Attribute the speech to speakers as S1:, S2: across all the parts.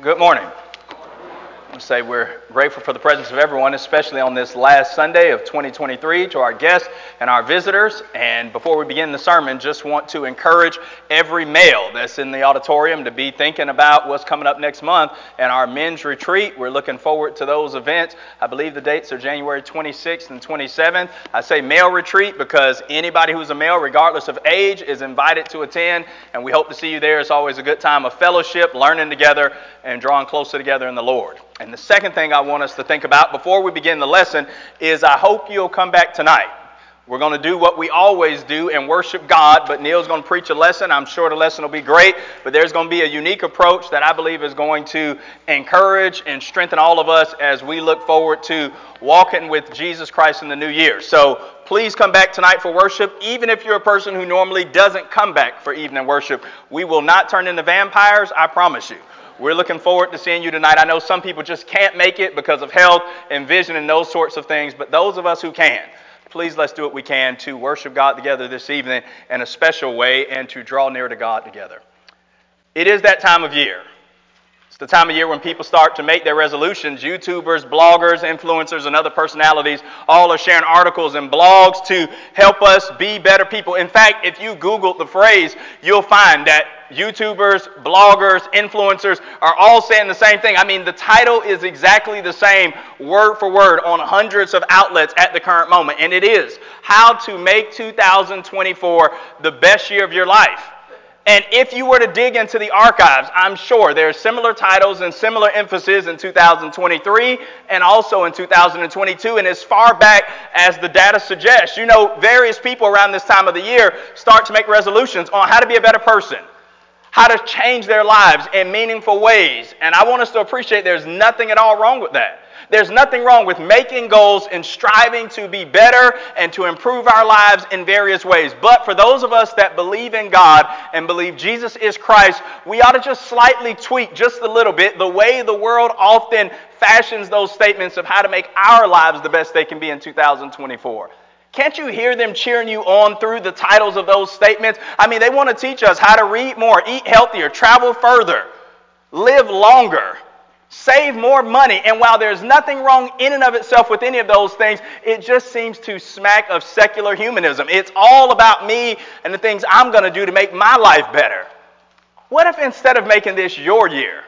S1: Good morning. To say we're grateful for the presence of everyone, especially on this last Sunday of 2023, to our guests and our visitors. And before we begin the sermon, just want to encourage every male that's in the auditorium to be thinking about what's coming up next month and our men's retreat. We're looking forward to those events. I believe the dates are January 26th and 27th. I say male retreat because anybody who's a male, regardless of age, is invited to attend, and we hope to see you there. It's always a good time of fellowship, learning together, and drawing closer together in the Lord. And the second thing I want us to think about before we begin the lesson is I hope you'll come back tonight. We're going to do what we always do and worship God, but Neil's going to preach a lesson. I'm sure the lesson will be great, but there's going to be a unique approach that I believe is going to encourage and strengthen all of us as we look forward to walking with Jesus Christ in the new year. So please come back tonight for worship, even if you're a person who normally doesn't come back for evening worship. We will not turn into vampires, I promise you. We're looking forward to seeing you tonight. I know some people just can't make it because of health and vision and those sorts of things, but those of us who can, please let's do what we can to worship God together this evening in a special way and to draw near to God together. It is that time of year. It's the time of year when people start to make their resolutions. YouTubers, bloggers, influencers, and other personalities all are sharing articles and blogs to help us be better people. In fact, if you Google the phrase, you'll find that YouTubers, bloggers, influencers are all saying the same thing. I mean, the title is exactly the same, word for word, on hundreds of outlets at the current moment. And it is How to Make 2024 the Best Year of Your Life. And if you were to dig into the archives, I'm sure there are similar titles and similar emphasis in 2023 and also in 2022. And as far back as the data suggests, you know, various people around this time of the year start to make resolutions on how to be a better person how to change their lives in meaningful ways. And I want us to appreciate there's nothing at all wrong with that. There's nothing wrong with making goals and striving to be better and to improve our lives in various ways. But for those of us that believe in God and believe Jesus is Christ, we ought to just slightly tweak just a little bit the way the world often fashions those statements of how to make our lives the best they can be in 2024. Can't you hear them cheering you on through the titles of those statements? I mean, they want to teach us how to read more, eat healthier, travel further, live longer, save more money. And while there's nothing wrong in and of itself with any of those things, it just seems to smack of secular humanism. It's all about me and the things I'm going to do to make my life better. What if instead of making this your year,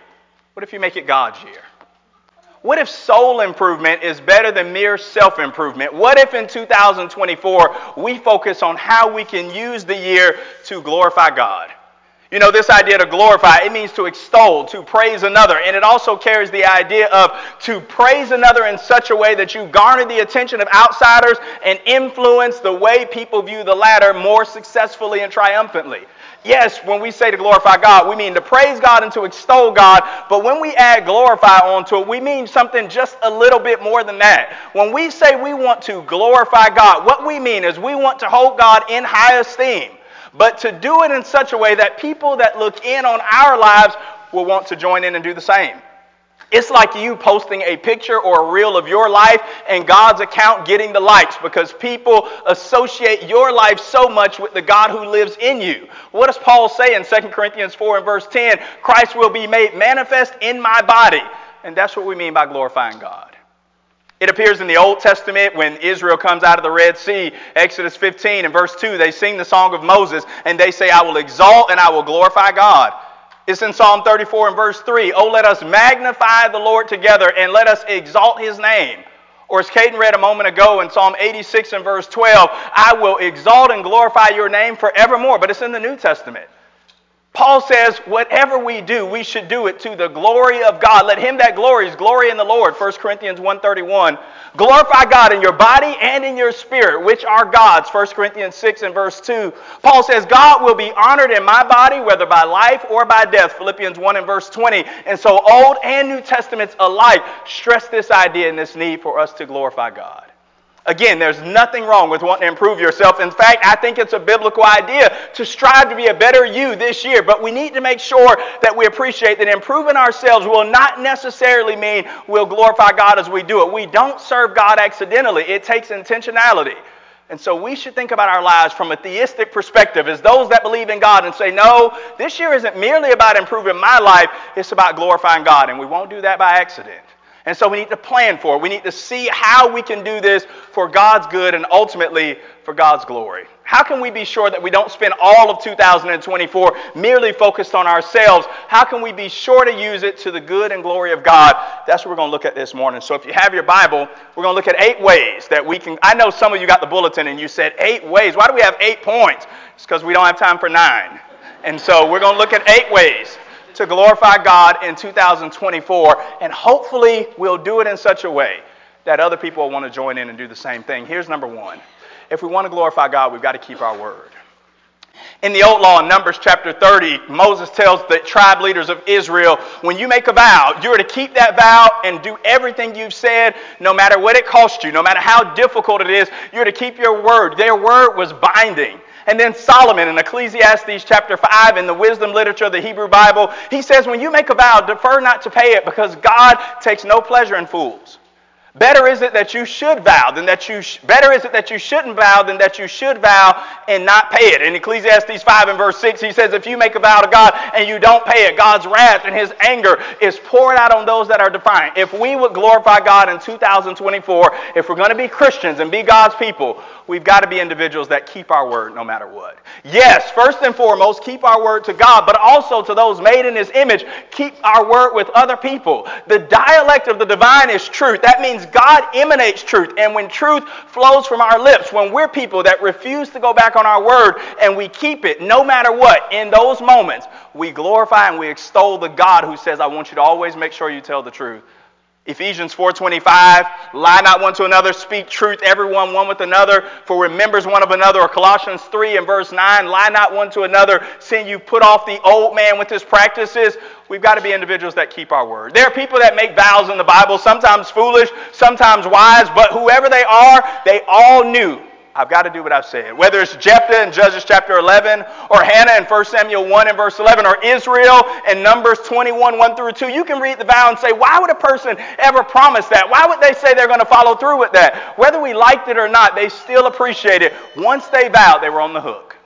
S1: what if you make it God's year? What if soul improvement is better than mere self improvement? What if in 2024 we focus on how we can use the year to glorify God? You know, this idea to glorify, it means to extol, to praise another. And it also carries the idea of to praise another in such a way that you garner the attention of outsiders and influence the way people view the latter more successfully and triumphantly. Yes, when we say to glorify God, we mean to praise God and to extol God. But when we add glorify onto it, we mean something just a little bit more than that. When we say we want to glorify God, what we mean is we want to hold God in high esteem, but to do it in such a way that people that look in on our lives will want to join in and do the same. It's like you posting a picture or a reel of your life and God's account getting the likes because people associate your life so much with the God who lives in you. What does Paul say in 2 Corinthians 4 and verse 10? Christ will be made manifest in my body. And that's what we mean by glorifying God. It appears in the Old Testament when Israel comes out of the Red Sea, Exodus 15 and verse 2, they sing the song of Moses and they say, I will exalt and I will glorify God. It's in Psalm 34 and verse 3. Oh, let us magnify the Lord together and let us exalt his name. Or as Caden read a moment ago in Psalm 86 and verse 12, I will exalt and glorify your name forevermore. But it's in the New Testament. Paul says, whatever we do, we should do it to the glory of God. Let him that glories glory in the Lord. 1 Corinthians 1.31. Glorify God in your body and in your spirit, which are God's. 1 Corinthians 6 and verse 2. Paul says, God will be honored in my body, whether by life or by death. Philippians 1 and verse 20. And so Old and New Testaments alike stress this idea and this need for us to glorify God. Again, there's nothing wrong with wanting to improve yourself. In fact, I think it's a biblical idea to strive to be a better you this year. But we need to make sure that we appreciate that improving ourselves will not necessarily mean we'll glorify God as we do it. We don't serve God accidentally, it takes intentionality. And so we should think about our lives from a theistic perspective as those that believe in God and say, no, this year isn't merely about improving my life, it's about glorifying God. And we won't do that by accident. And so we need to plan for it. We need to see how we can do this for God's good and ultimately for God's glory. How can we be sure that we don't spend all of 2024 merely focused on ourselves? How can we be sure to use it to the good and glory of God? That's what we're going to look at this morning. So if you have your Bible, we're going to look at eight ways that we can. I know some of you got the bulletin and you said eight ways. Why do we have eight points? It's because we don't have time for nine. And so we're going to look at eight ways to glorify God in 2024, and hopefully we'll do it in such a way that other people will want to join in and do the same thing. Here's number one if we want to glorify God, we've got to keep our word. In the old law, in Numbers chapter 30, Moses tells the tribe leaders of Israel, when you make a vow, you're to keep that vow and do everything you've said, no matter what it costs you, no matter how difficult it is, you're to keep your word. Their word was binding. And then Solomon in Ecclesiastes chapter 5 in the wisdom literature of the Hebrew Bible, he says, when you make a vow, defer not to pay it because God takes no pleasure in fools. Better is it that you should vow than that you sh- better is it that you shouldn't vow than that you should vow and not pay it. In Ecclesiastes 5 and verse 6, he says, If you make a vow to God and you don't pay it, God's wrath and his anger is poured out on those that are defiant. If we would glorify God in 2024, if we're going to be Christians and be God's people, we've got to be individuals that keep our word no matter what. Yes, first and foremost, keep our word to God, but also to those made in his image, keep our word with other people. The dialect of the divine is truth. That means God emanates truth. And when truth flows from our lips, when we're people that refuse to go back on our word and we keep it no matter what, in those moments, we glorify and we extol the God who says, I want you to always make sure you tell the truth. Ephesians 4:25, lie not one to another, speak truth everyone one with another, for we're one of another. Or Colossians 3 and verse 9, lie not one to another, seeing you put off the old man with his practices. We've got to be individuals that keep our word. There are people that make vows in the Bible, sometimes foolish, sometimes wise, but whoever they are, they all knew I've got to do what I've said. Whether it's Jephthah in Judges chapter 11, or Hannah in 1 Samuel 1 and verse 11, or Israel in Numbers 21, 1 through 2, you can read the vow and say, why would a person ever promise that? Why would they say they're going to follow through with that? Whether we liked it or not, they still appreciate it. Once they vowed, they were on the hook.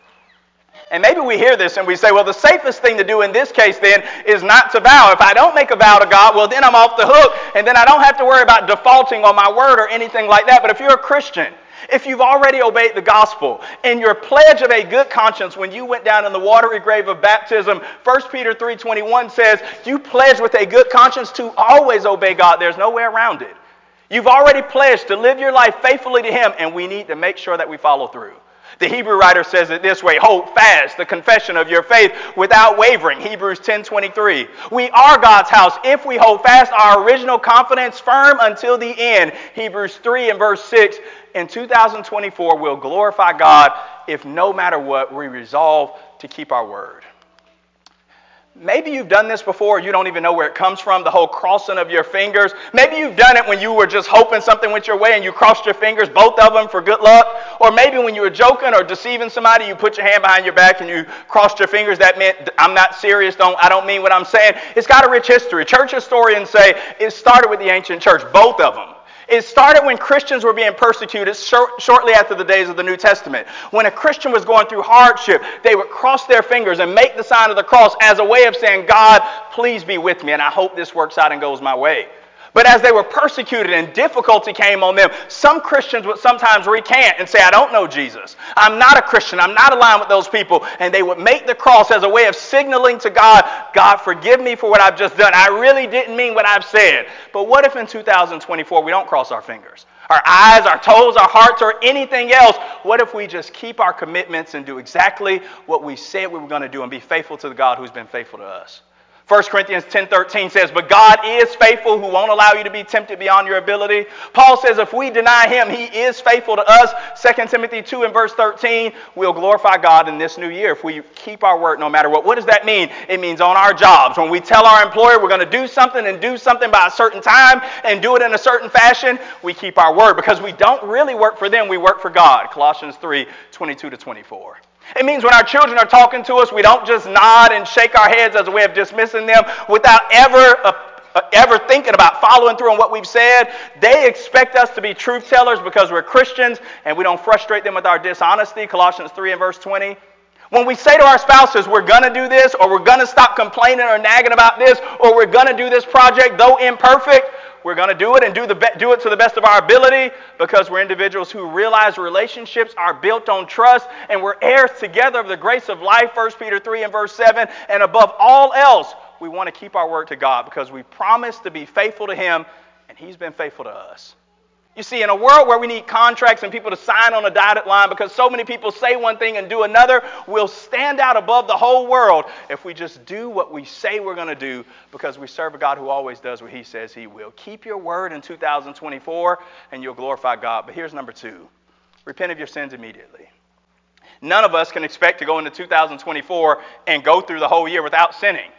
S1: And maybe we hear this and we say, well, the safest thing to do in this case then is not to vow. If I don't make a vow to God, well, then I'm off the hook, and then I don't have to worry about defaulting on my word or anything like that. But if you're a Christian, if you've already obeyed the gospel and your pledge of a good conscience when you went down in the watery grave of baptism, 1 Peter 3:21 says, you pledge with a good conscience to always obey God. There's no way around it. You've already pledged to live your life faithfully to him and we need to make sure that we follow through. The Hebrew writer says it this way, hold fast the confession of your faith without wavering. Hebrews 10:23. We are God's house if we hold fast our original confidence firm until the end. Hebrews 3 and verse 6 in 2024 we'll glorify God if no matter what we resolve to keep our word. Maybe you've done this before, you don't even know where it comes from, the whole crossing of your fingers. Maybe you've done it when you were just hoping something went your way and you crossed your fingers, both of them, for good luck. Or maybe when you were joking or deceiving somebody, you put your hand behind your back and you crossed your fingers. That meant, I'm not serious, don't, I don't mean what I'm saying. It's got a rich history. Church historians say it started with the ancient church, both of them. It started when Christians were being persecuted short, shortly after the days of the New Testament. When a Christian was going through hardship, they would cross their fingers and make the sign of the cross as a way of saying, God, please be with me, and I hope this works out and goes my way. But as they were persecuted and difficulty came on them, some Christians would sometimes recant and say, I don't know Jesus. I'm not a Christian. I'm not aligned with those people. And they would make the cross as a way of signaling to God, God, forgive me for what I've just done. I really didn't mean what I've said. But what if in 2024 we don't cross our fingers? Our eyes, our toes, our hearts, or anything else. What if we just keep our commitments and do exactly what we said we were going to do and be faithful to the God who's been faithful to us? 1 Corinthians 10:13 says, "But God is faithful who won't allow you to be tempted beyond your ability." Paul says if we deny him, he is faithful to us. 2 Timothy 2 and verse 13, we'll glorify God in this new year if we keep our word no matter what. What does that mean? It means on our jobs. When we tell our employer we're going to do something and do something by a certain time and do it in a certain fashion, we keep our word because we don't really work for them, we work for God. Colossians 3:22 to 24. It means when our children are talking to us, we don't just nod and shake our heads as a way of dismissing them without ever uh, uh, ever thinking about following through on what we've said. They expect us to be truth tellers because we're Christians and we don't frustrate them with our dishonesty. Colossians 3 and verse 20. When we say to our spouses, we're going to do this, or we're going to stop complaining or nagging about this, or we're going to do this project, though imperfect, we're going to do it and do, the be- do it to the best of our ability because we're individuals who realize relationships are built on trust and we're heirs together of the grace of life, 1 Peter 3 and verse 7. And above all else, we want to keep our word to God because we promise to be faithful to Him and He's been faithful to us. You see, in a world where we need contracts and people to sign on a dotted line because so many people say one thing and do another, we'll stand out above the whole world if we just do what we say we're going to do because we serve a God who always does what he says he will. Keep your word in 2024 and you'll glorify God. But here's number two repent of your sins immediately. None of us can expect to go into 2024 and go through the whole year without sinning.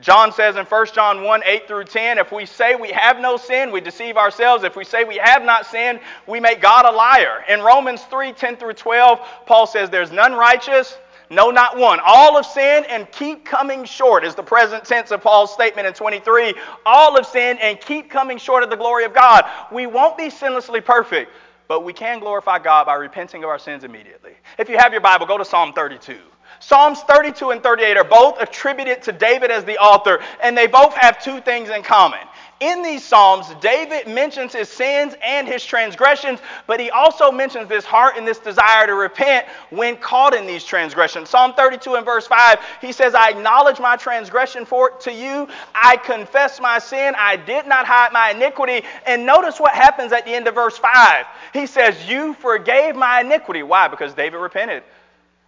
S1: John says in 1 John 1 8 through 10, if we say we have no sin, we deceive ourselves. If we say we have not sinned, we make God a liar. In Romans 3 10 through 12, Paul says, There's none righteous, no, not one. All of sin and keep coming short, is the present tense of Paul's statement in 23. All of sin and keep coming short of the glory of God. We won't be sinlessly perfect, but we can glorify God by repenting of our sins immediately. If you have your Bible, go to Psalm 32. Psalms 32 and 38 are both attributed to David as the author, and they both have two things in common. In these Psalms, David mentions his sins and his transgressions, but he also mentions this heart and this desire to repent when caught in these transgressions. Psalm 32 and verse 5, he says, I acknowledge my transgression for to you. I confess my sin. I did not hide my iniquity. And notice what happens at the end of verse 5. He says, You forgave my iniquity. Why? Because David repented.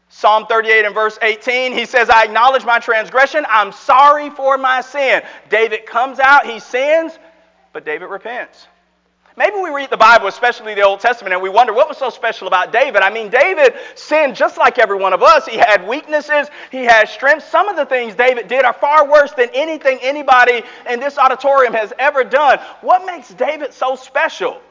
S1: Psalm 38 and verse 18, he says, I acknowledge my transgression. I'm sorry for my sin. David comes out, he sins, but David repents. Maybe we read the Bible, especially the Old Testament, and we wonder what was so special about David. I mean, David sinned just like every one of us. He had weaknesses, he had strengths. Some of the things David did are far worse than anything anybody in this auditorium has ever done. What makes David so special?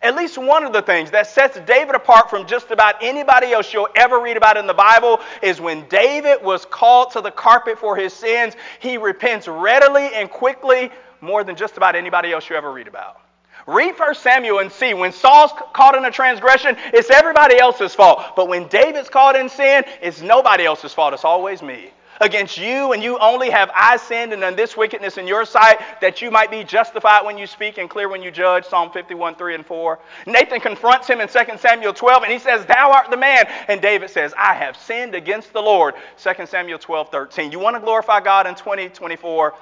S1: At least one of the things that sets David apart from just about anybody else you'll ever read about in the Bible is when David was called to the carpet for his sins, he repents readily and quickly more than just about anybody else you ever read about. Read 1 Samuel and see when Saul's caught in a transgression, it's everybody else's fault. But when David's caught in sin, it's nobody else's fault. It's always me. Against you and you only have I sinned and done this wickedness in your sight, that you might be justified when you speak and clear when you judge. Psalm 51, 3 and 4. Nathan confronts him in 2 Samuel 12 and he says, Thou art the man. And David says, I have sinned against the Lord. 2 Samuel 12, 13. You want to glorify God in 2024?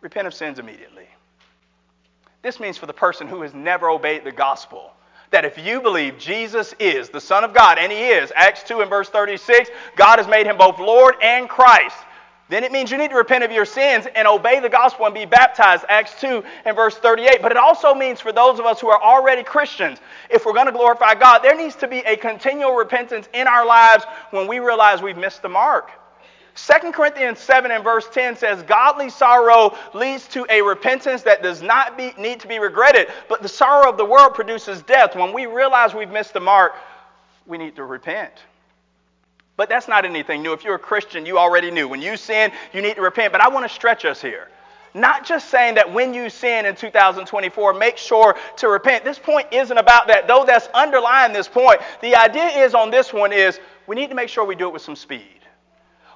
S1: Repent of sins immediately. This means for the person who has never obeyed the gospel that if you believe Jesus is the Son of God, and He is, Acts 2 and verse 36, God has made Him both Lord and Christ, then it means you need to repent of your sins and obey the gospel and be baptized, Acts 2 and verse 38. But it also means for those of us who are already Christians, if we're going to glorify God, there needs to be a continual repentance in our lives when we realize we've missed the mark. 2 Corinthians 7 and verse 10 says, Godly sorrow leads to a repentance that does not be, need to be regretted, but the sorrow of the world produces death. When we realize we've missed the mark, we need to repent. But that's not anything new. If you're a Christian, you already knew. When you sin, you need to repent. But I want to stretch us here. Not just saying that when you sin in 2024, make sure to repent. This point isn't about that, though that's underlying this point. The idea is on this one is we need to make sure we do it with some speed.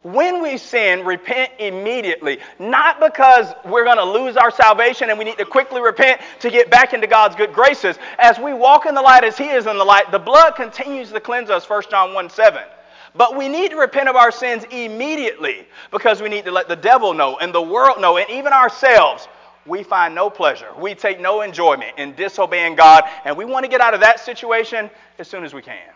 S1: When we sin, repent immediately. Not because we're going to lose our salvation and we need to quickly repent to get back into God's good graces. As we walk in the light as He is in the light, the blood continues to cleanse us, 1 John 1 7. But we need to repent of our sins immediately because we need to let the devil know and the world know and even ourselves we find no pleasure. We take no enjoyment in disobeying God, and we want to get out of that situation as soon as we can.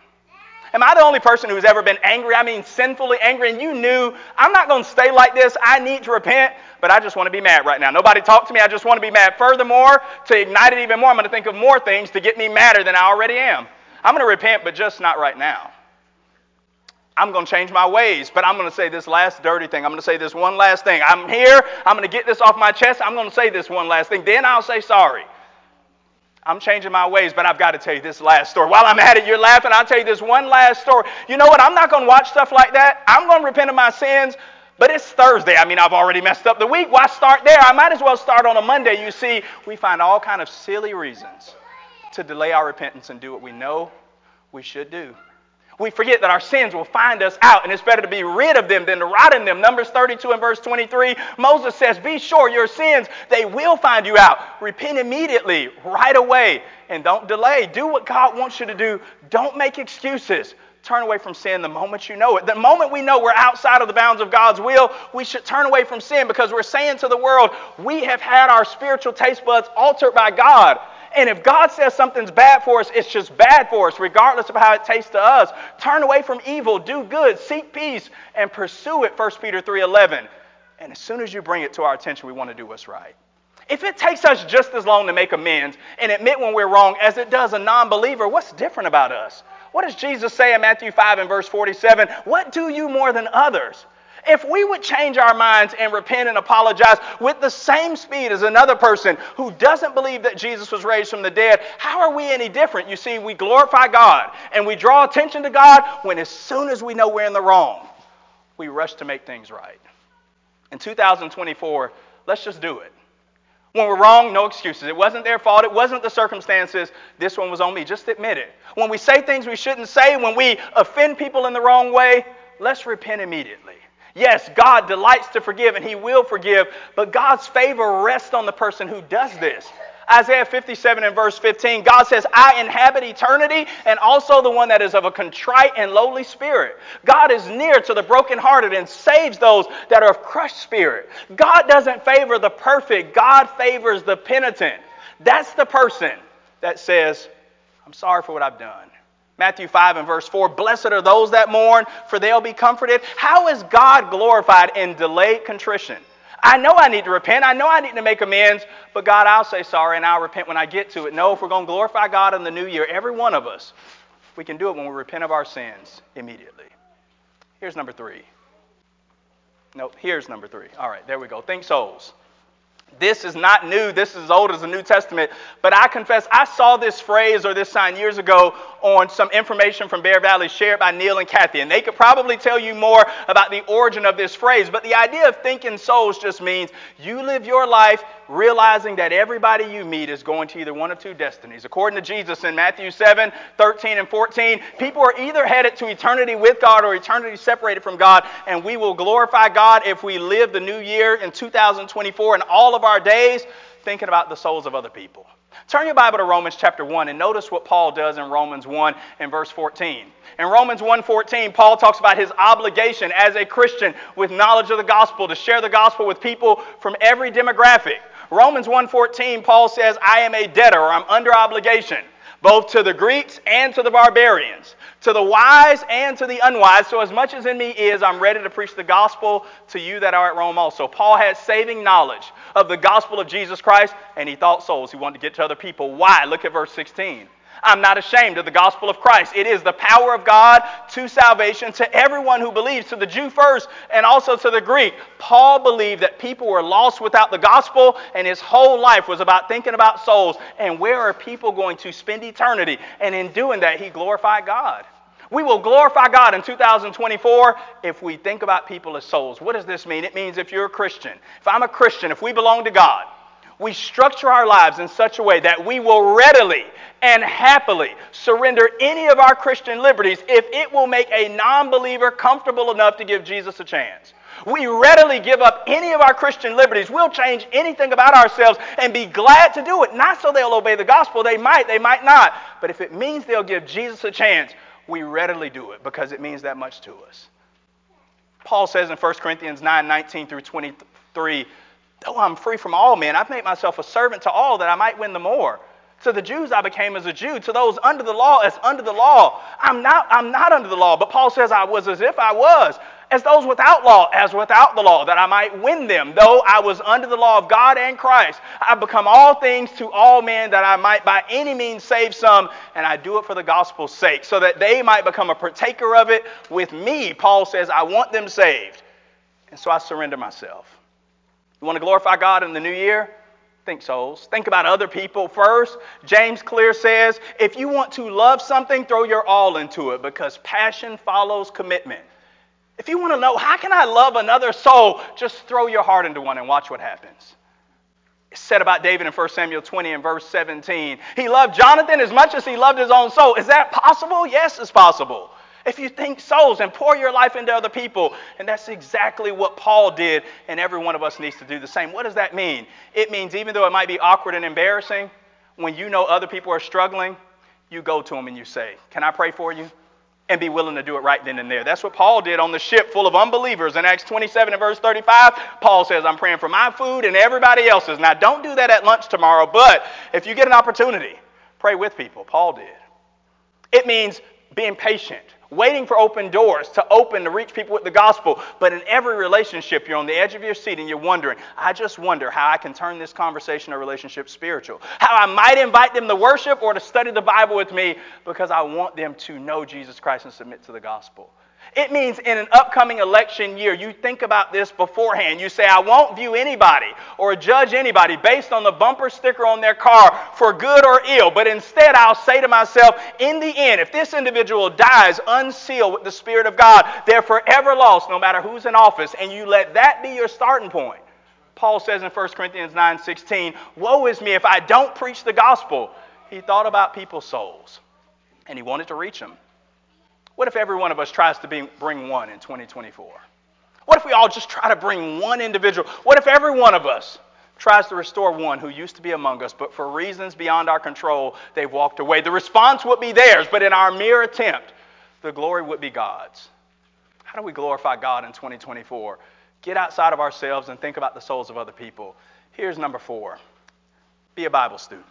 S1: Am I the only person who's ever been angry? I mean, sinfully angry, and you knew I'm not going to stay like this. I need to repent, but I just want to be mad right now. Nobody talk to me. I just want to be mad. Furthermore, to ignite it even more, I'm going to think of more things to get me madder than I already am. I'm going to repent, but just not right now. I'm going to change my ways, but I'm going to say this last dirty thing. I'm going to say this one last thing. I'm here. I'm going to get this off my chest. I'm going to say this one last thing. Then I'll say sorry. I'm changing my ways, but I've got to tell you this last story. While I'm at it, you're laughing. I'll tell you this one last story. You know what? I'm not going to watch stuff like that. I'm going to repent of my sins, But it's Thursday. I mean, I've already messed up the week. Why start there? I might as well start on a Monday. You see, we find all kind of silly reasons to delay our repentance and do what we know we should do. We forget that our sins will find us out, and it's better to be rid of them than to rot in them. Numbers 32 and verse 23, Moses says, Be sure your sins, they will find you out. Repent immediately, right away, and don't delay. Do what God wants you to do. Don't make excuses. Turn away from sin the moment you know it. The moment we know we're outside of the bounds of God's will, we should turn away from sin because we're saying to the world, we have had our spiritual taste buds altered by God. And if God says something's bad for us, it's just bad for us, regardless of how it tastes to us. Turn away from evil, do good, seek peace, and pursue it, 1 Peter 3.11. And as soon as you bring it to our attention, we want to do what's right. If it takes us just as long to make amends and admit when we're wrong as it does a non believer, what's different about us? What does Jesus say in Matthew 5 and verse 47? What do you more than others? If we would change our minds and repent and apologize with the same speed as another person who doesn't believe that Jesus was raised from the dead, how are we any different? You see, we glorify God and we draw attention to God when as soon as we know we're in the wrong, we rush to make things right. In 2024, let's just do it. When we're wrong, no excuses. It wasn't their fault. It wasn't the circumstances. This one was on me. Just admit it. When we say things we shouldn't say, when we offend people in the wrong way, let's repent immediately. Yes, God delights to forgive and He will forgive, but God's favor rests on the person who does this. Isaiah 57 and verse 15, God says, I inhabit eternity and also the one that is of a contrite and lowly spirit. God is near to the brokenhearted and saves those that are of crushed spirit. God doesn't favor the perfect, God favors the penitent. That's the person that says, I'm sorry for what I've done. Matthew 5 and verse 4 Blessed are those that mourn, for they'll be comforted. How is God glorified in delayed contrition? I know I need to repent. I know I need to make amends, but God, I'll say sorry and I'll repent when I get to it. No, if we're going to glorify God in the new year, every one of us, we can do it when we repent of our sins immediately. Here's number three. Nope, here's number three. All right, there we go. Think souls. This is not new. This is as old as the New Testament. But I confess, I saw this phrase or this sign years ago on some information from Bear Valley shared by Neil and Kathy. And they could probably tell you more about the origin of this phrase. But the idea of thinking souls just means you live your life realizing that everybody you meet is going to either one of two destinies. According to Jesus in Matthew 7 13 and 14, people are either headed to eternity with God or eternity separated from God. And we will glorify God if we live the new year in 2024 and all of our days thinking about the souls of other people. Turn your Bible to Romans chapter 1 and notice what Paul does in Romans 1 and verse 14. In Romans 1:14, Paul talks about his obligation as a Christian with knowledge of the gospel to share the gospel with people from every demographic. Romans 1:14, Paul says, "I am a debtor or I'm under obligation both to the Greeks and to the barbarians, to the wise and to the unwise. So, as much as in me is, I'm ready to preach the gospel to you that are at Rome also. Paul had saving knowledge of the gospel of Jesus Christ, and he thought souls. He wanted to get to other people. Why? Look at verse 16. I'm not ashamed of the gospel of Christ. It is the power of God to salvation to everyone who believes, to the Jew first and also to the Greek. Paul believed that people were lost without the gospel, and his whole life was about thinking about souls and where are people going to spend eternity. And in doing that, he glorified God. We will glorify God in 2024 if we think about people as souls. What does this mean? It means if you're a Christian, if I'm a Christian, if we belong to God, we structure our lives in such a way that we will readily and happily surrender any of our Christian liberties if it will make a non believer comfortable enough to give Jesus a chance. We readily give up any of our Christian liberties. We'll change anything about ourselves and be glad to do it. Not so they'll obey the gospel. They might, they might not. But if it means they'll give Jesus a chance, we readily do it because it means that much to us. Paul says in 1 Corinthians 9 19 through 23, Though I'm free from all men, I've made myself a servant to all that I might win the more. To the Jews I became as a Jew, to those under the law as under the law. I'm not, I'm not under the law, but Paul says I was as if I was, as those without law, as without the law, that I might win them. Though I was under the law of God and Christ, I've become all things to all men that I might by any means save some, and I do it for the gospel's sake, so that they might become a partaker of it with me. Paul says, I want them saved. And so I surrender myself. You want to glorify God in the new year? Think souls. Think about other people first. James Clear says if you want to love something, throw your all into it because passion follows commitment. If you want to know, how can I love another soul? Just throw your heart into one and watch what happens. It's said about David in 1 Samuel 20 and verse 17. He loved Jonathan as much as he loved his own soul. Is that possible? Yes, it's possible. If you think souls and pour your life into other people, and that's exactly what Paul did, and every one of us needs to do the same. What does that mean? It means even though it might be awkward and embarrassing, when you know other people are struggling, you go to them and you say, Can I pray for you? And be willing to do it right then and there. That's what Paul did on the ship full of unbelievers. In Acts 27 and verse 35, Paul says, I'm praying for my food and everybody else's. Now, don't do that at lunch tomorrow, but if you get an opportunity, pray with people. Paul did. It means being patient waiting for open doors to open to reach people with the gospel. But in every relationship, you're on the edge of your seat and you're wondering, I just wonder how I can turn this conversation or relationship spiritual. How I might invite them to worship or to study the Bible with me because I want them to know Jesus Christ and submit to the gospel. It means in an upcoming election year, you think about this beforehand. You say, I won't view anybody or judge anybody based on the bumper sticker on their car for good or ill, but instead I'll say to myself, in the end, if this individual dies unsealed with the Spirit of God, they're forever lost no matter who's in office, and you let that be your starting point. Paul says in 1 Corinthians 9 16, Woe is me if I don't preach the gospel. He thought about people's souls, and he wanted to reach them. What if every one of us tries to be, bring one in 2024? What if we all just try to bring one individual? What if every one of us tries to restore one who used to be among us, but for reasons beyond our control, they've walked away? The response would be theirs, but in our mere attempt, the glory would be God's. How do we glorify God in 2024? Get outside of ourselves and think about the souls of other people. Here's number four be a Bible student.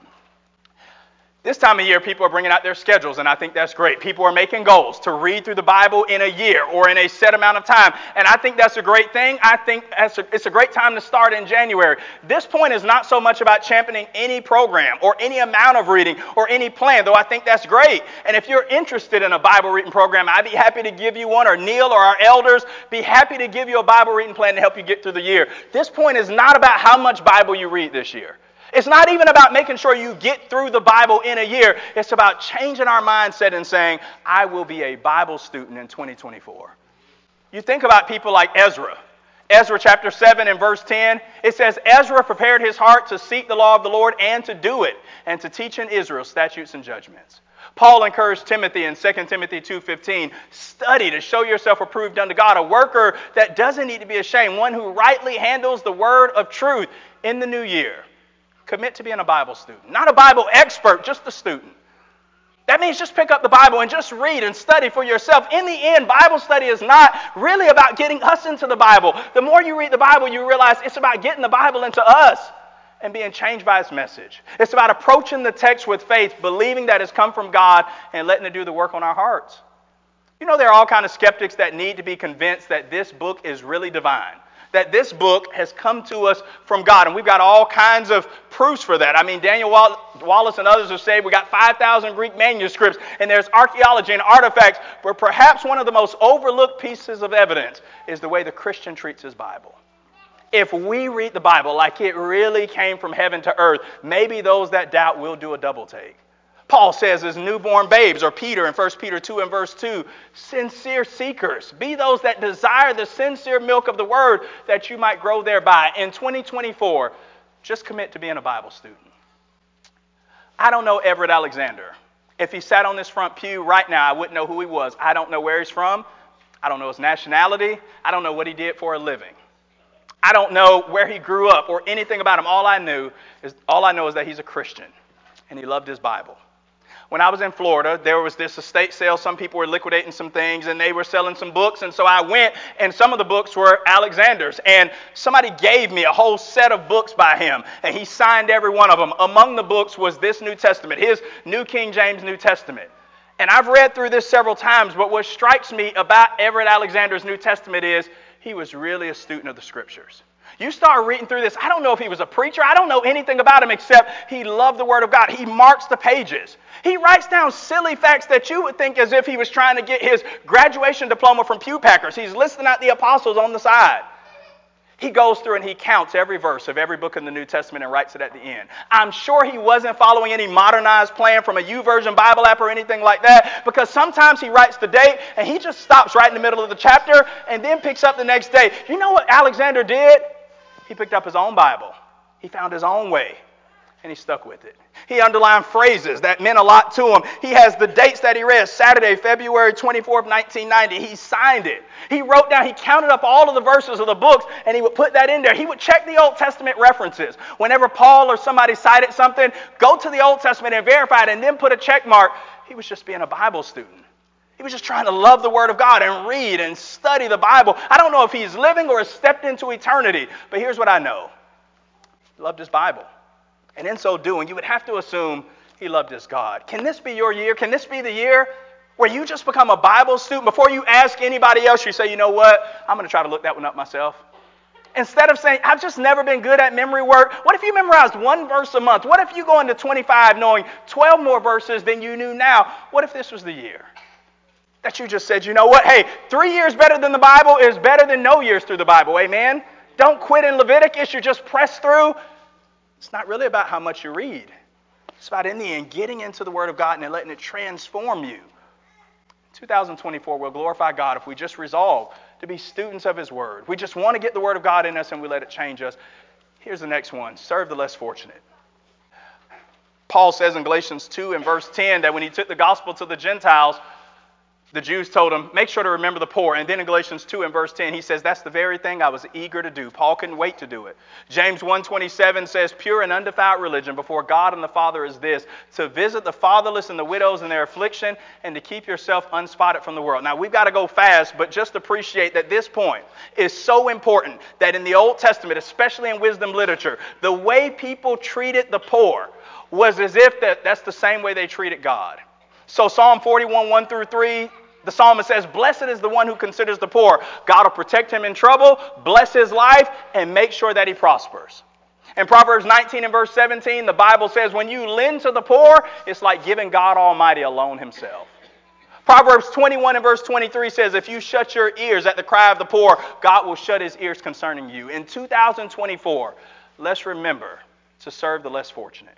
S1: This time of year, people are bringing out their schedules, and I think that's great. People are making goals to read through the Bible in a year or in a set amount of time, and I think that's a great thing. I think it's a great time to start in January. This point is not so much about championing any program or any amount of reading or any plan, though I think that's great. And if you're interested in a Bible reading program, I'd be happy to give you one, or Neil or our elders be happy to give you a Bible reading plan to help you get through the year. This point is not about how much Bible you read this year. It's not even about making sure you get through the Bible in a year. It's about changing our mindset and saying, I will be a Bible student in 2024. You think about people like Ezra. Ezra chapter 7 and verse 10, it says, Ezra prepared his heart to seek the law of the Lord and to do it, and to teach in Israel statutes and judgments. Paul encouraged Timothy in 2 Timothy 2:15, study to show yourself approved unto God, a worker that doesn't need to be ashamed, one who rightly handles the word of truth in the new year. Commit to being a Bible student. Not a Bible expert, just a student. That means just pick up the Bible and just read and study for yourself. In the end, Bible study is not really about getting us into the Bible. The more you read the Bible, you realize it's about getting the Bible into us and being changed by its message. It's about approaching the text with faith, believing that it's come from God and letting it do the work on our hearts. You know, there are all kinds of skeptics that need to be convinced that this book is really divine that this book has come to us from God. And we've got all kinds of proofs for that. I mean, Daniel Wallace and others have said we've got 5,000 Greek manuscripts, and there's archaeology and artifacts, but perhaps one of the most overlooked pieces of evidence is the way the Christian treats his Bible. If we read the Bible like it really came from heaven to earth, maybe those that doubt will do a double take. Paul says as newborn babes, or Peter in 1 Peter 2 and verse 2, sincere seekers. Be those that desire the sincere milk of the word that you might grow thereby. In 2024, just commit to being a Bible student. I don't know Everett Alexander. If he sat on this front pew right now, I wouldn't know who he was. I don't know where he's from. I don't know his nationality. I don't know what he did for a living. I don't know where he grew up or anything about him. All I knew is all I know is that he's a Christian and he loved his Bible when I was in Florida, there was this estate sale. Some people were liquidating some things and they were selling some books. And so I went, and some of the books were Alexander's. And somebody gave me a whole set of books by him, and he signed every one of them. Among the books was this New Testament, his New King James New Testament. And I've read through this several times, but what strikes me about Everett Alexander's New Testament is he was really a student of the scriptures. You start reading through this. I don't know if he was a preacher. I don't know anything about him except he loved the Word of God. He marks the pages. He writes down silly facts that you would think as if he was trying to get his graduation diploma from Pew Packers. He's listing out the apostles on the side. He goes through and he counts every verse of every book in the New Testament and writes it at the end. I'm sure he wasn't following any modernized plan from a YouVersion Bible app or anything like that because sometimes he writes the date and he just stops right in the middle of the chapter and then picks up the next day. You know what Alexander did? He picked up his own Bible. He found his own way and he stuck with it. He underlined phrases that meant a lot to him. He has the dates that he read Saturday, February 24th, 1990. He signed it. He wrote down, he counted up all of the verses of the books and he would put that in there. He would check the Old Testament references. Whenever Paul or somebody cited something, go to the Old Testament and verify it and then put a check mark. He was just being a Bible student. He was just trying to love the Word of God and read and study the Bible. I don't know if he's living or has stepped into eternity, but here's what I know he loved his Bible. And in so doing, you would have to assume he loved his God. Can this be your year? Can this be the year where you just become a Bible student? Before you ask anybody else, you say, you know what? I'm going to try to look that one up myself. Instead of saying, I've just never been good at memory work, what if you memorized one verse a month? What if you go into 25 knowing 12 more verses than you knew now? What if this was the year that you just said, you know what? Hey, three years better than the Bible is better than no years through the Bible. Amen? Don't quit in Leviticus. You just press through. It's not really about how much you read. It's about, in the end, getting into the Word of God and letting it transform you. 2024 will glorify God if we just resolve to be students of His Word. We just want to get the Word of God in us and we let it change us. Here's the next one serve the less fortunate. Paul says in Galatians 2 and verse 10 that when he took the gospel to the Gentiles, the Jews told him, make sure to remember the poor. And then in Galatians 2 and verse 10, he says, that's the very thing I was eager to do. Paul couldn't wait to do it. James 1.27 says, pure and undefiled religion before God and the Father is this, to visit the fatherless and the widows in their affliction and to keep yourself unspotted from the world. Now, we've got to go fast, but just appreciate that this point is so important that in the Old Testament, especially in wisdom literature, the way people treated the poor was as if that, that's the same way they treated God. So Psalm 41, 1 through 3, the psalmist says, Blessed is the one who considers the poor. God will protect him in trouble, bless his life, and make sure that he prospers. In Proverbs 19 and verse 17, the Bible says, When you lend to the poor, it's like giving God Almighty a loan himself. Proverbs 21 and verse 23 says, If you shut your ears at the cry of the poor, God will shut his ears concerning you. In 2024, let's remember to serve the less fortunate.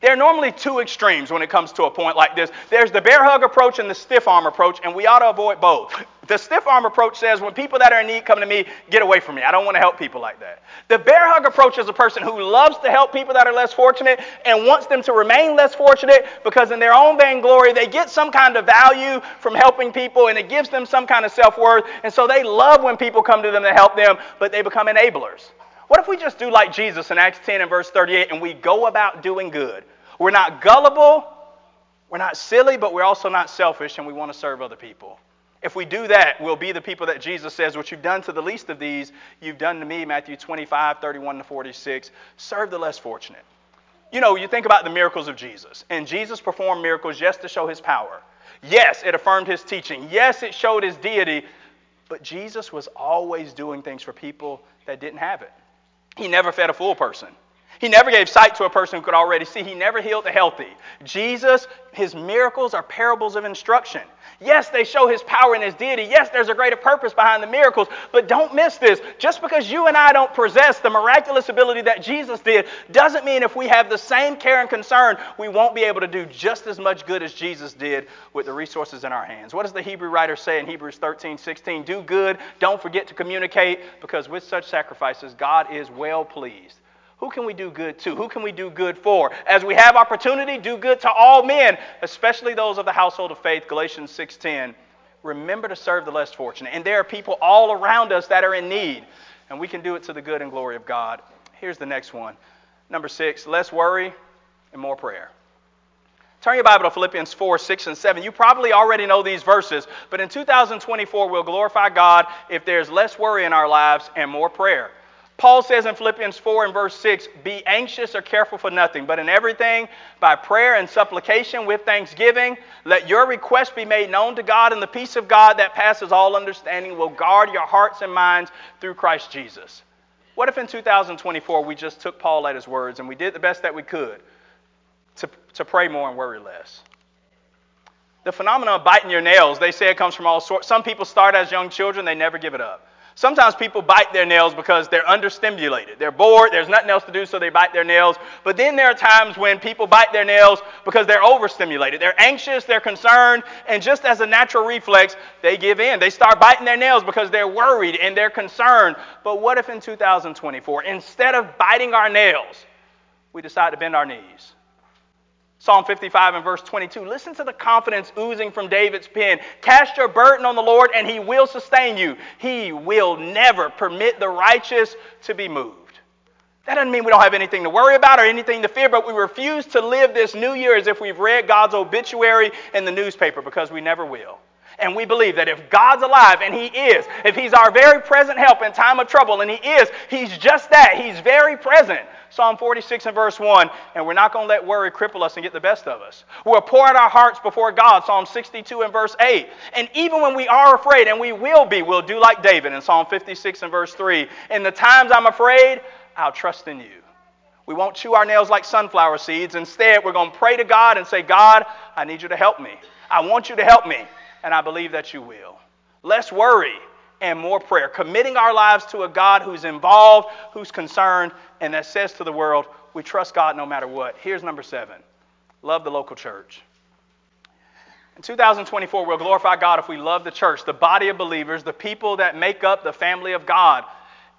S1: There are normally two extremes when it comes to a point like this. There's the bear hug approach and the stiff arm approach, and we ought to avoid both. The stiff arm approach says when people that are in need come to me, get away from me. I don't want to help people like that. The bear hug approach is a person who loves to help people that are less fortunate and wants them to remain less fortunate because in their own vainglory, they get some kind of value from helping people and it gives them some kind of self worth. And so they love when people come to them to help them, but they become enablers. What if we just do like Jesus in Acts 10 and verse 38 and we go about doing good? We're not gullible, we're not silly, but we're also not selfish and we want to serve other people. If we do that, we'll be the people that Jesus says, What you've done to the least of these, you've done to me, Matthew 25, 31 to 46. Serve the less fortunate. You know, you think about the miracles of Jesus, and Jesus performed miracles just to show his power. Yes, it affirmed his teaching. Yes, it showed his deity, but Jesus was always doing things for people that didn't have it. He never fed a full person. He never gave sight to a person who could already see. He never healed the healthy. Jesus, his miracles are parables of instruction. Yes, they show his power and his deity. Yes, there's a greater purpose behind the miracles. But don't miss this. Just because you and I don't possess the miraculous ability that Jesus did doesn't mean if we have the same care and concern, we won't be able to do just as much good as Jesus did with the resources in our hands. What does the Hebrew writer say in Hebrews 13, 16? Do good, don't forget to communicate, because with such sacrifices, God is well pleased. Who can we do good to? Who can we do good for? As we have opportunity, do good to all men, especially those of the household of faith, Galatians 6:10. Remember to serve the less fortunate. And there are people all around us that are in need, and we can do it to the good and glory of God. Here's the next one. Number 6, less worry and more prayer. Turn your Bible to Philippians 4, 6, and 7. You probably already know these verses, but in 2024, we'll glorify God if there's less worry in our lives and more prayer. Paul says in Philippians 4 and verse 6 Be anxious or careful for nothing, but in everything, by prayer and supplication with thanksgiving, let your requests be made known to God, and the peace of God that passes all understanding will guard your hearts and minds through Christ Jesus. What if in 2024 we just took Paul at his words and we did the best that we could to, to pray more and worry less? The phenomenon of biting your nails, they say it comes from all sorts. Some people start as young children, they never give it up. Sometimes people bite their nails because they're understimulated. They're bored, there's nothing else to do, so they bite their nails. But then there are times when people bite their nails because they're overstimulated. They're anxious, they're concerned, and just as a natural reflex, they give in. They start biting their nails because they're worried and they're concerned. But what if in 2024, instead of biting our nails, we decide to bend our knees? Psalm 55 and verse 22. Listen to the confidence oozing from David's pen. Cast your burden on the Lord, and he will sustain you. He will never permit the righteous to be moved. That doesn't mean we don't have anything to worry about or anything to fear, but we refuse to live this new year as if we've read God's obituary in the newspaper because we never will. And we believe that if God's alive, and He is, if He's our very present help in time of trouble, and He is, He's just that. He's very present. Psalm 46 and verse 1, and we're not going to let worry cripple us and get the best of us. We'll pour out our hearts before God, Psalm 62 and verse 8. And even when we are afraid, and we will be, we'll do like David in Psalm 56 and verse 3. In the times I'm afraid, I'll trust in you. We won't chew our nails like sunflower seeds. Instead, we're going to pray to God and say, God, I need you to help me. I want you to help me, and I believe that you will. Less worry and more prayer, committing our lives to a God who's involved, who's concerned, and that says to the world, we trust God no matter what. Here's number seven love the local church. In 2024, we'll glorify God if we love the church, the body of believers, the people that make up the family of God.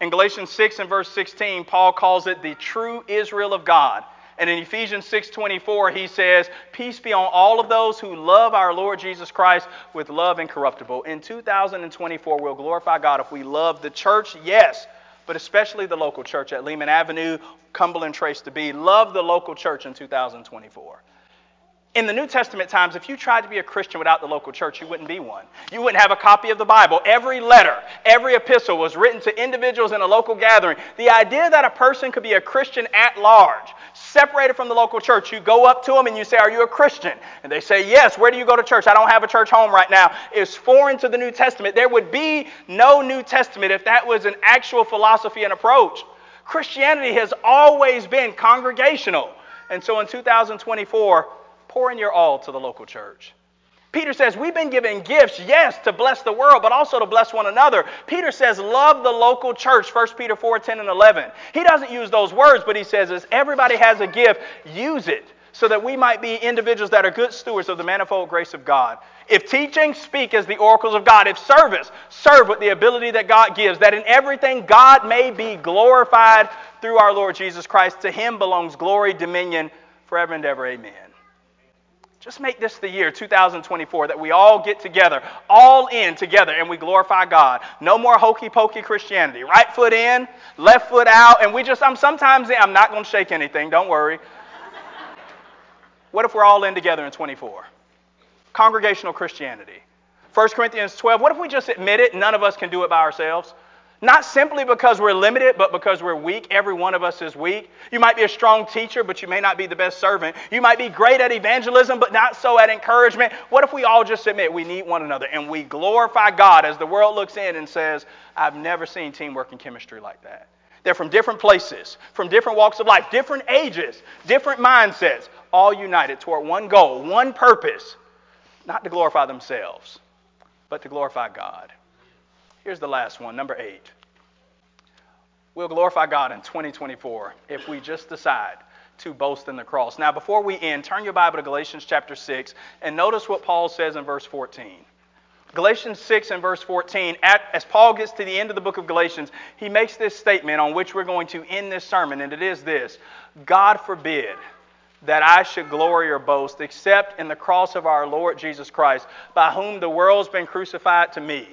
S1: In Galatians 6 and verse 16, Paul calls it the true Israel of God. And in Ephesians 6:24 he says, "Peace be on all of those who love our Lord Jesus Christ with love incorruptible." In 2024 we'll glorify God if we love the church, yes, but especially the local church at Lehman Avenue, Cumberland Trace to be. Love the local church in 2024. In the New Testament times, if you tried to be a Christian without the local church, you wouldn't be one. You wouldn't have a copy of the Bible. Every letter, every epistle was written to individuals in a local gathering. The idea that a person could be a Christian at large, separated from the local church, you go up to them and you say, Are you a Christian? And they say, Yes. Where do you go to church? I don't have a church home right now. It's foreign to the New Testament. There would be no New Testament if that was an actual philosophy and approach. Christianity has always been congregational. And so in 2024, pour in your all to the local church. Peter says, We've been given gifts, yes, to bless the world, but also to bless one another. Peter says, Love the local church, 1 Peter 4 10 and 11. He doesn't use those words, but he says, As everybody has a gift, use it so that we might be individuals that are good stewards of the manifold grace of God. If teaching, speak as the oracles of God. If service, serve with the ability that God gives, that in everything God may be glorified through our Lord Jesus Christ. To him belongs glory, dominion, forever and ever. Amen. Just make this the year 2024 that we all get together, all in together, and we glorify God. No more hokey pokey Christianity. Right foot in, left foot out, and we just, I'm sometimes, I'm not going to shake anything, don't worry. what if we're all in together in 24? Congregational Christianity. 1 Corinthians 12, what if we just admit it? None of us can do it by ourselves. Not simply because we're limited, but because we're weak. Every one of us is weak. You might be a strong teacher, but you may not be the best servant. You might be great at evangelism, but not so at encouragement. What if we all just admit we need one another and we glorify God as the world looks in and says, I've never seen teamwork and chemistry like that? They're from different places, from different walks of life, different ages, different mindsets, all united toward one goal, one purpose, not to glorify themselves, but to glorify God. Here's the last one, number eight. We'll glorify God in 2024 if we just decide to boast in the cross. Now, before we end, turn your Bible to Galatians chapter 6 and notice what Paul says in verse 14. Galatians 6 and verse 14, at, as Paul gets to the end of the book of Galatians, he makes this statement on which we're going to end this sermon, and it is this God forbid that I should glory or boast except in the cross of our Lord Jesus Christ, by whom the world's been crucified to me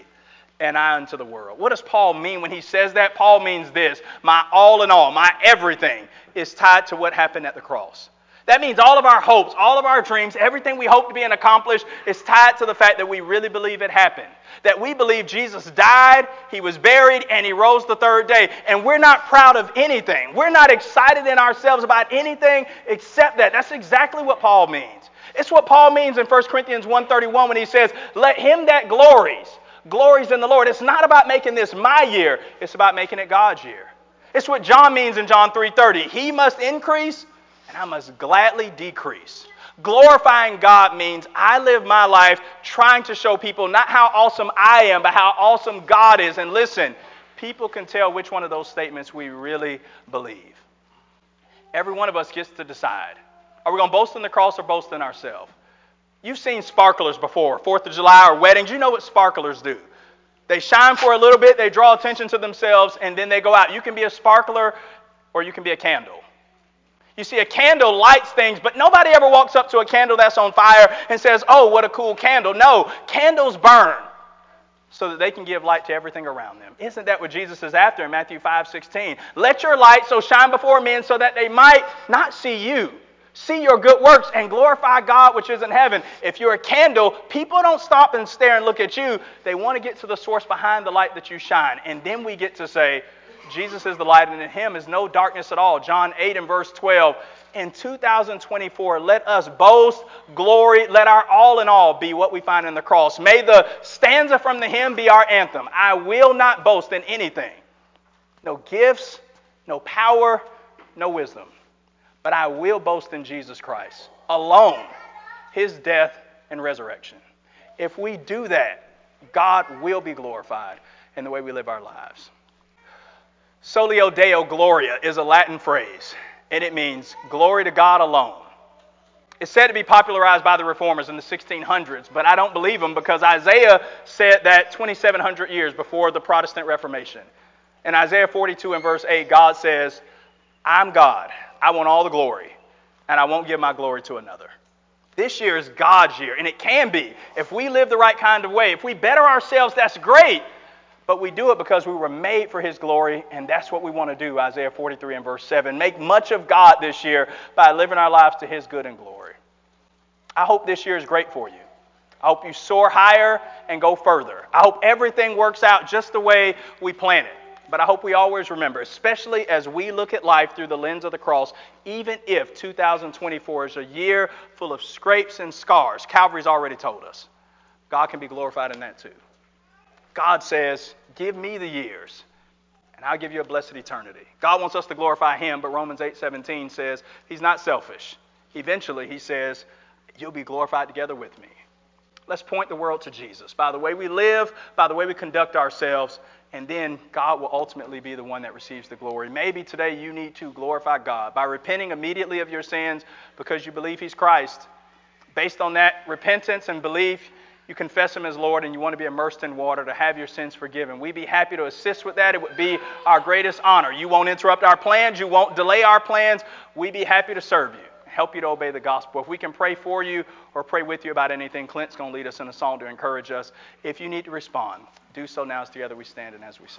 S1: and I unto the world. What does Paul mean when he says that? Paul means this my all in all, my everything is tied to what happened at the cross. That means all of our hopes, all of our dreams, everything we hope to be and accomplish is tied to the fact that we really believe it happened. That we believe Jesus died, he was buried, and he rose the third day. And we're not proud of anything. We're not excited in ourselves about anything except that. That's exactly what Paul means. It's what Paul means in 1 Corinthians 1:31 when he says, "Let him that glories glories in the Lord. It's not about making this my year, it's about making it God's year. It's what John means in John 3:30. He must increase and I must gladly decrease. Glorifying God means I live my life trying to show people not how awesome I am, but how awesome God is. And listen, people can tell which one of those statements we really believe. Every one of us gets to decide. Are we going to boast in the cross or boast in ourselves? You've seen sparklers before, 4th of July or weddings. You know what sparklers do. They shine for a little bit, they draw attention to themselves, and then they go out. You can be a sparkler or you can be a candle. You see, a candle lights things, but nobody ever walks up to a candle that's on fire and says, Oh, what a cool candle. No, candles burn so that they can give light to everything around them. Isn't that what Jesus is after in Matthew 5 16? Let your light so shine before men so that they might not see you, see your good works, and glorify God which is in heaven. If you're a candle, people don't stop and stare and look at you. They want to get to the source behind the light that you shine. And then we get to say, Jesus is the light, and in him is no darkness at all. John 8 and verse 12 in 2024, let us boast, glory, let our all in all be what we find in the cross. May the stanza from the hymn be our anthem. I will not boast in anything. No gifts, no power, no wisdom. But I will boast in Jesus Christ alone, his death and resurrection. If we do that, God will be glorified in the way we live our lives. Soli Deo Gloria is a Latin phrase and it means glory to God alone. It's said to be popularized by the reformers in the 1600s, but I don't believe them because Isaiah said that 2,700 years before the Protestant Reformation. In Isaiah 42 and verse 8, God says, I'm God. I want all the glory, and I won't give my glory to another. This year is God's year, and it can be. If we live the right kind of way, if we better ourselves, that's great but we do it because we were made for His glory, and that's what we want to do, Isaiah 43 and verse 7. Make much of God this year by living our lives to His good and glory. I hope this year is great for you. I hope you soar higher and go further. I hope everything works out just the way we plan it. But I hope we always remember, especially as we look at life through the lens of the cross, even if 2024 is a year full of scrapes and scars, Calvary's already told us, God can be glorified in that too. God says, Give me the years, and I'll give you a blessed eternity. God wants us to glorify Him, but Romans 8 17 says He's not selfish. Eventually, He says, You'll be glorified together with me. Let's point the world to Jesus by the way we live, by the way we conduct ourselves, and then God will ultimately be the one that receives the glory. Maybe today you need to glorify God by repenting immediately of your sins because you believe He's Christ. Based on that repentance and belief, you confess Him as Lord and you want to be immersed in water to have your sins forgiven. We'd be happy to assist with that. It would be our greatest honor. You won't interrupt our plans, you won't delay our plans. We'd be happy to serve you, help you to obey the gospel. If we can pray for you or pray with you about anything, Clint's going to lead us in a song to encourage us. If you need to respond, do so now as together we stand and as we sing.